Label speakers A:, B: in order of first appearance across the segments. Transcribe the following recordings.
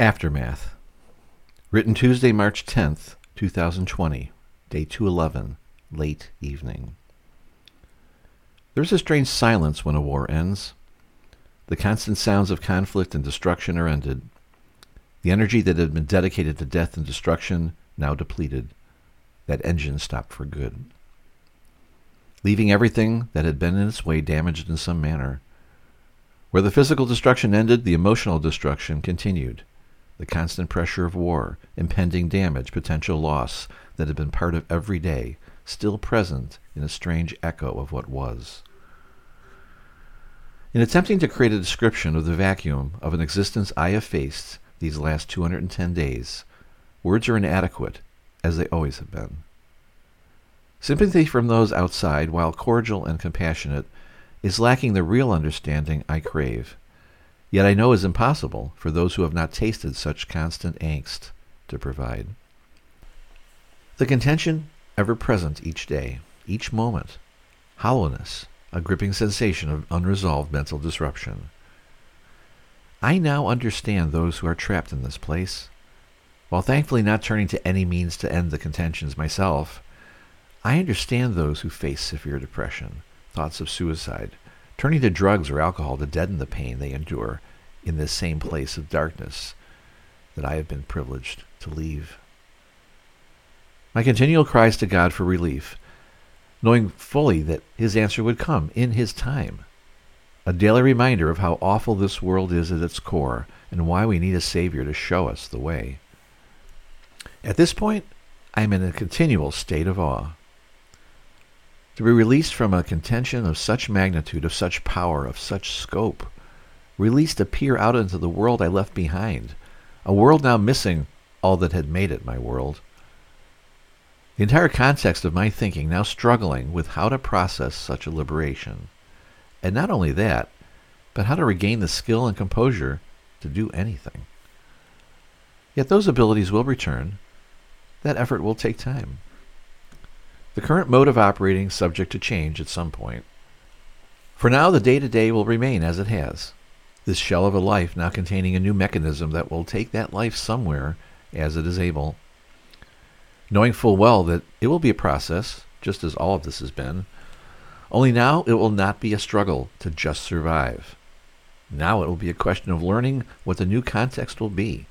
A: Aftermath. Written Tuesday, March 10th, 2020, day 211, late evening. There's a strange silence when a war ends. The constant sounds of conflict and destruction are ended. The energy that had been dedicated to death and destruction now depleted. That engine stopped for good. Leaving everything that had been in its way damaged in some manner. Where the physical destruction ended, the emotional destruction continued the constant pressure of war, impending damage, potential loss that had been part of every day, still present in a strange echo of what was. In attempting to create a description of the vacuum of an existence I have faced these last 210 days, words are inadequate, as they always have been. Sympathy from those outside, while cordial and compassionate, is lacking the real understanding I crave yet I know is impossible for those who have not tasted such constant angst to provide. The contention ever present each day, each moment, hollowness, a gripping sensation of unresolved mental disruption. I now understand those who are trapped in this place. While thankfully not turning to any means to end the contentions myself, I understand those who face severe depression, thoughts of suicide, turning to drugs or alcohol to deaden the pain they endure in this same place of darkness that I have been privileged to leave. My continual cries to God for relief, knowing fully that His answer would come in His time. A daily reminder of how awful this world is at its core and why we need a Savior to show us the way. At this point, I am in a continual state of awe. To be released from a contention of such magnitude, of such power, of such scope, released to peer out into the world I left behind, a world now missing all that had made it my world. The entire context of my thinking now struggling with how to process such a liberation. And not only that, but how to regain the skill and composure to do anything. Yet those abilities will return. That effort will take time. The current mode of operating subject to change at some point. For now, the day to day will remain as it has. This shell of a life now containing a new mechanism that will take that life somewhere as it is able. Knowing full well that it will be a process, just as all of this has been, only now it will not be a struggle to just survive. Now it will be a question of learning what the new context will be.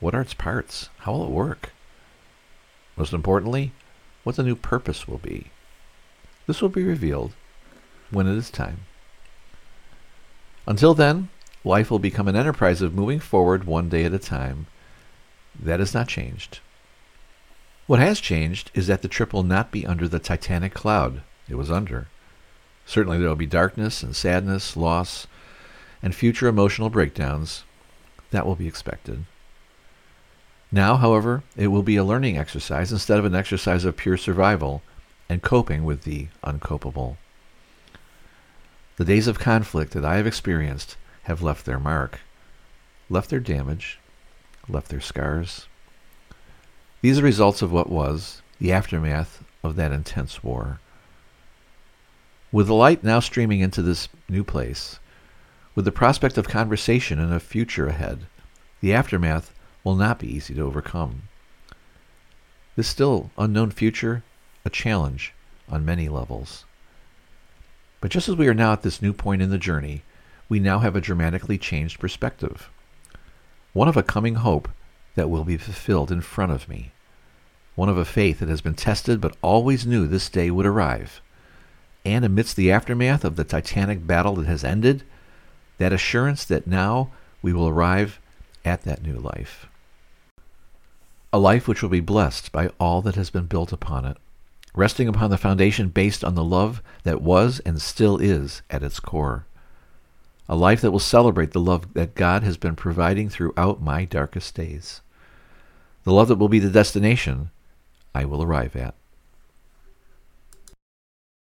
A: What are its parts? How will it work? Most importantly, what the new purpose will be. This will be revealed when it is time. Until then, life will become an enterprise of moving forward one day at a time. That has not changed. What has changed is that the trip will not be under the titanic cloud it was under. Certainly there will be darkness and sadness, loss, and future emotional breakdowns. That will be expected. Now, however, it will be a learning exercise instead of an exercise of pure survival and coping with the uncopable. The days of conflict that I have experienced have left their mark, left their damage, left their scars. These are results of what was the aftermath of that intense war. With the light now streaming into this new place, with the prospect of conversation and a future ahead, the aftermath will not be easy to overcome. This still unknown future, a challenge on many levels. But just as we are now at this new point in the journey, we now have a dramatically changed perspective. One of a coming hope that will be fulfilled in front of me. One of a faith that has been tested but always knew this day would arrive. And amidst the aftermath of the titanic battle that has ended, that assurance that now we will arrive at that new life a life which will be blessed by all that has been built upon it, resting upon the foundation based on the love that was and still is at its core. A life that will celebrate the love that God has been providing throughout my darkest days. The love that will be the destination I will arrive at.